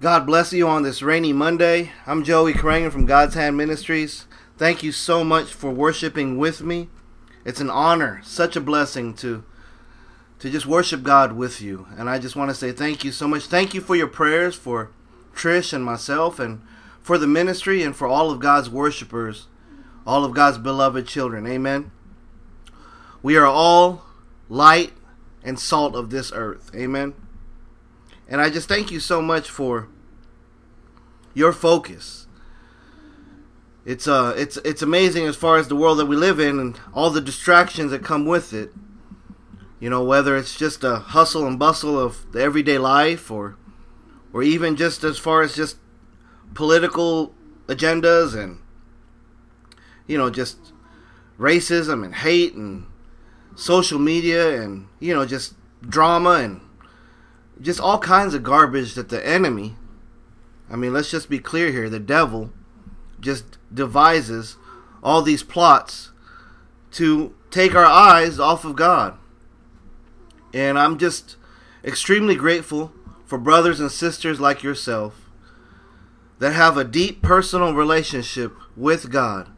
God bless you on this rainy Monday. I'm Joey Krangen from God's Hand Ministries. Thank you so much for worshiping with me. It's an honor, such a blessing to to just worship God with you. And I just want to say thank you so much. Thank you for your prayers for Trish and myself and for the ministry and for all of God's worshipers, all of God's beloved children. Amen. We are all light and salt of this earth. Amen. And I just thank you so much for your focus. It's uh it's it's amazing as far as the world that we live in and all the distractions that come with it. You know, whether it's just a hustle and bustle of the everyday life or or even just as far as just political agendas and you know, just racism and hate and social media and you know, just drama and just all kinds of garbage that the enemy, I mean, let's just be clear here, the devil just devises all these plots to take our eyes off of God. And I'm just extremely grateful for brothers and sisters like yourself that have a deep personal relationship with God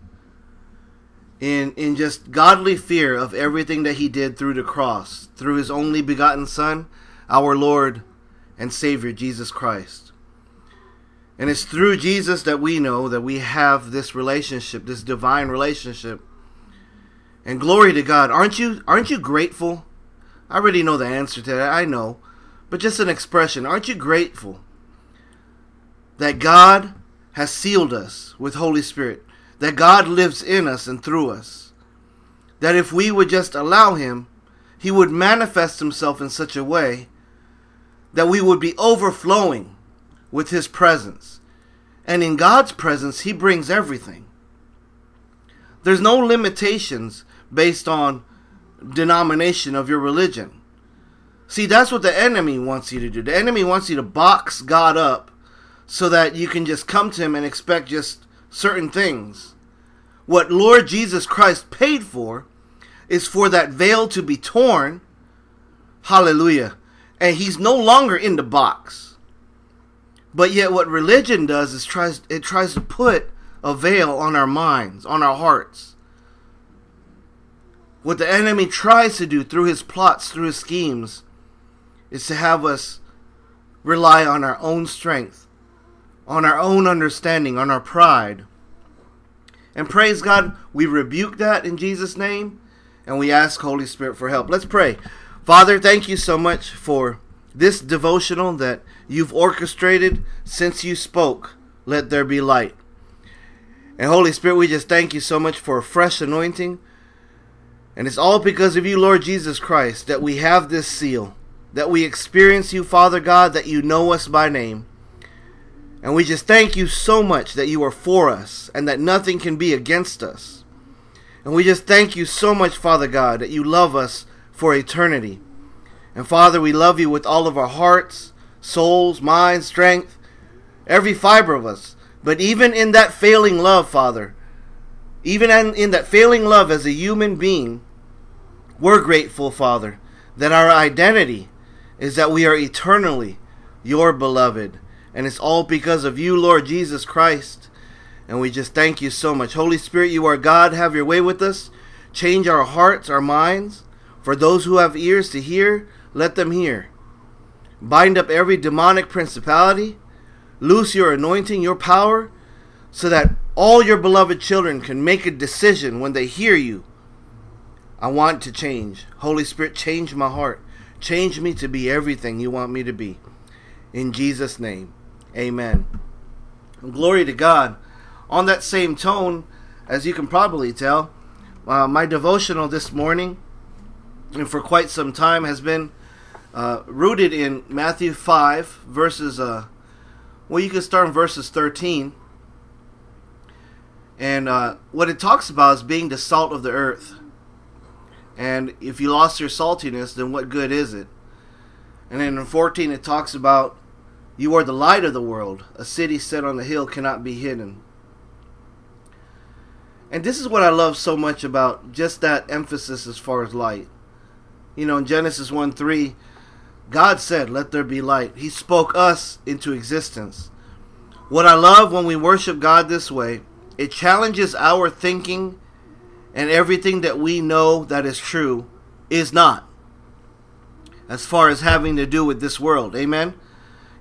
in in just godly fear of everything that he did through the cross, through his only begotten son our Lord and Savior Jesus Christ. And it's through Jesus that we know that we have this relationship, this divine relationship. And glory to God. Aren't you aren't you grateful? I already know the answer to that. I know. But just an expression. Aren't you grateful that God has sealed us with Holy Spirit? That God lives in us and through us. That if we would just allow him, he would manifest himself in such a way that we would be overflowing with His presence. And in God's presence, He brings everything. There's no limitations based on denomination of your religion. See, that's what the enemy wants you to do. The enemy wants you to box God up so that you can just come to Him and expect just certain things. What Lord Jesus Christ paid for is for that veil to be torn. Hallelujah and he's no longer in the box. But yet what religion does is tries it tries to put a veil on our minds, on our hearts. What the enemy tries to do through his plots, through his schemes, is to have us rely on our own strength, on our own understanding, on our pride. And praise God, we rebuke that in Jesus' name, and we ask Holy Spirit for help. Let's pray. Father, thank you so much for this devotional that you've orchestrated since you spoke. Let there be light. And Holy Spirit, we just thank you so much for a fresh anointing. And it's all because of you, Lord Jesus Christ, that we have this seal, that we experience you, Father God, that you know us by name. And we just thank you so much that you are for us and that nothing can be against us. And we just thank you so much, Father God, that you love us for eternity. And Father, we love you with all of our hearts, souls, minds, strength, every fiber of us. But even in that failing love, Father, even in that failing love as a human being, we're grateful, Father, that our identity is that we are eternally your beloved. And it's all because of you, Lord Jesus Christ. And we just thank you so much. Holy Spirit, you are God. Have your way with us. Change our hearts, our minds. For those who have ears to hear, let them hear. Bind up every demonic principality, loose your anointing, your power, so that all your beloved children can make a decision when they hear you. I want to change. Holy Spirit, change my heart. Change me to be everything you want me to be. In Jesus' name, amen. Glory to God. On that same tone, as you can probably tell, uh, my devotional this morning and for quite some time has been uh, rooted in Matthew 5, verses, uh, well, you can start in verses 13. And uh, what it talks about is being the salt of the earth. And if you lost your saltiness, then what good is it? And then in 14, it talks about you are the light of the world. A city set on a hill cannot be hidden. And this is what I love so much about just that emphasis as far as light you know, in Genesis 1 3, God said, Let there be light. He spoke us into existence. What I love when we worship God this way, it challenges our thinking and everything that we know that is true is not. As far as having to do with this world. Amen?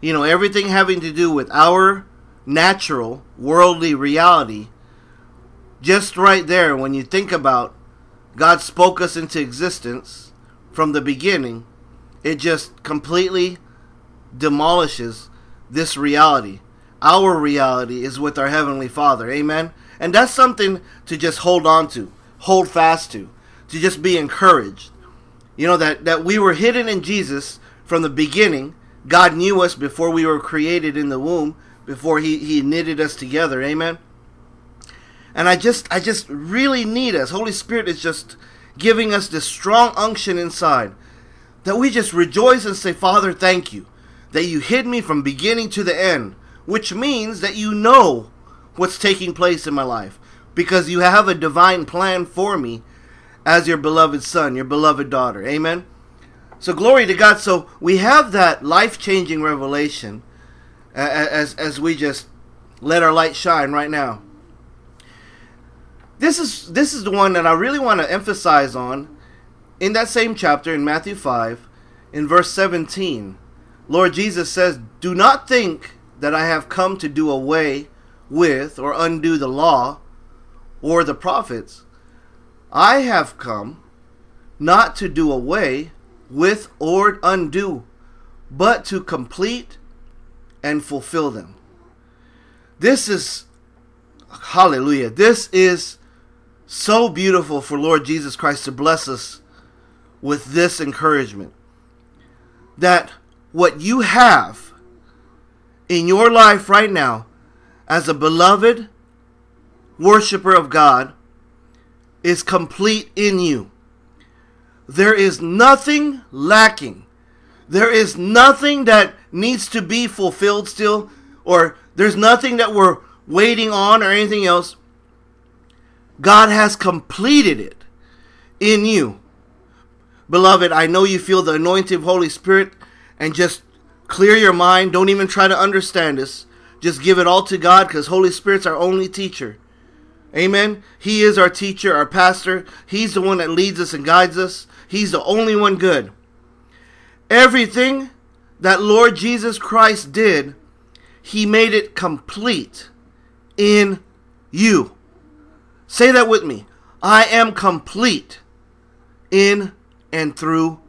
You know, everything having to do with our natural, worldly reality, just right there, when you think about God spoke us into existence from the beginning, it just completely demolishes this reality. Our reality is with our Heavenly Father. Amen? And that's something to just hold on to, hold fast to, to just be encouraged. You know, that, that we were hidden in Jesus from the beginning. God knew us before we were created in the womb, before He, he knitted us together. Amen? And I just I just really need us. Holy Spirit is just giving us this strong unction inside that we just rejoice and say, Father, thank you that you hid me from beginning to the end, which means that you know what's taking place in my life because you have a divine plan for me as your beloved son, your beloved daughter. Amen. So glory to God. So we have that life-changing revelation as as we just let our light shine right now. This is this is the one that I really want to emphasize on in that same chapter in Matthew 5 in verse 17. Lord Jesus says, "Do not think that I have come to do away with or undo the law or the prophets. I have come not to do away with or undo, but to complete and fulfill them." This is hallelujah. This is so beautiful for Lord Jesus Christ to bless us with this encouragement that what you have in your life right now as a beloved worshiper of God is complete in you. There is nothing lacking. There is nothing that needs to be fulfilled still, or there's nothing that we're waiting on or anything else. God has completed it in you. Beloved, I know you feel the anointing of Holy Spirit and just clear your mind. Don't even try to understand this. Just give it all to God because Holy Spirit's our only teacher. Amen. He is our teacher, our pastor. He's the one that leads us and guides us. He's the only one good. Everything that Lord Jesus Christ did, He made it complete in you. Say that with me. I am complete in and through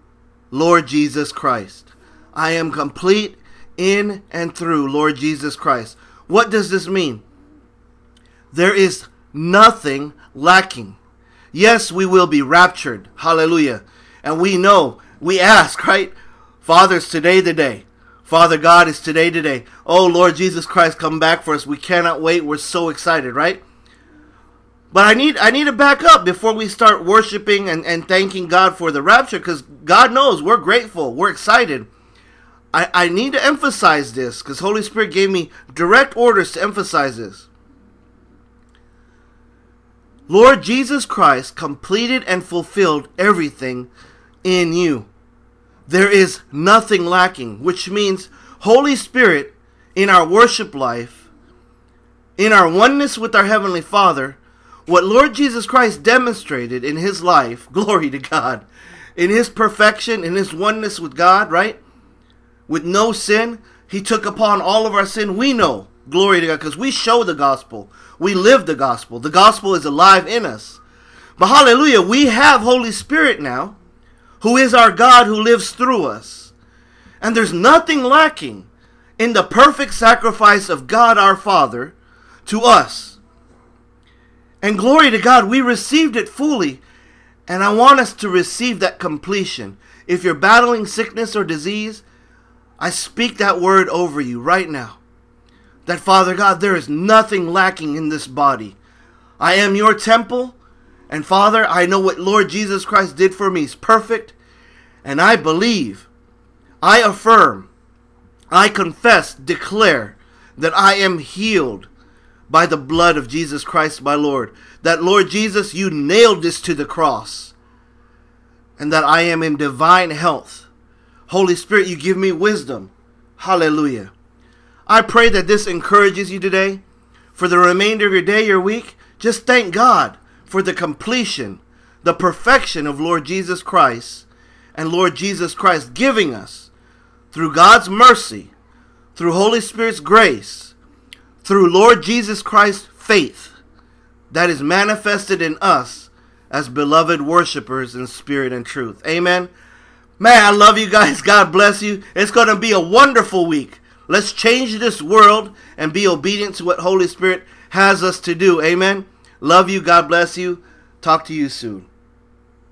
Lord Jesus Christ. I am complete in and through Lord Jesus Christ. What does this mean? There is nothing lacking. Yes, we will be raptured. Hallelujah. And we know, we ask, right? Father's today the day. Father God is today today. Oh Lord Jesus Christ, come back for us. We cannot wait. We're so excited, right? But I need I need to back up before we start worshiping and, and thanking God for the rapture because God knows we're grateful, we're excited. I, I need to emphasize this because Holy Spirit gave me direct orders to emphasize this. Lord Jesus Christ completed and fulfilled everything in you. There is nothing lacking, which means Holy Spirit in our worship life, in our oneness with our Heavenly Father, what Lord Jesus Christ demonstrated in his life, glory to God, in his perfection, in his oneness with God, right? With no sin, he took upon all of our sin. We know, glory to God, because we show the gospel. We live the gospel. The gospel is alive in us. But hallelujah, we have Holy Spirit now, who is our God who lives through us. And there's nothing lacking in the perfect sacrifice of God our Father to us. And glory to God, we received it fully. And I want us to receive that completion. If you're battling sickness or disease, I speak that word over you right now. That Father God, there is nothing lacking in this body. I am your temple. And Father, I know what Lord Jesus Christ did for me is perfect. And I believe, I affirm, I confess, declare that I am healed by the blood of Jesus Christ, my Lord. That, Lord Jesus, you nailed this to the cross. And that I am in divine health. Holy Spirit, you give me wisdom. Hallelujah. I pray that this encourages you today. For the remainder of your day, your week, just thank God for the completion, the perfection of Lord Jesus Christ, and Lord Jesus Christ giving us, through God's mercy, through Holy Spirit's grace, through Lord Jesus Christ's faith, that is manifested in us as beloved worshipers in spirit and truth. Amen. Man, I love you guys. God bless you. It's going to be a wonderful week. Let's change this world and be obedient to what Holy Spirit has us to do. Amen. Love you. God bless you. Talk to you soon.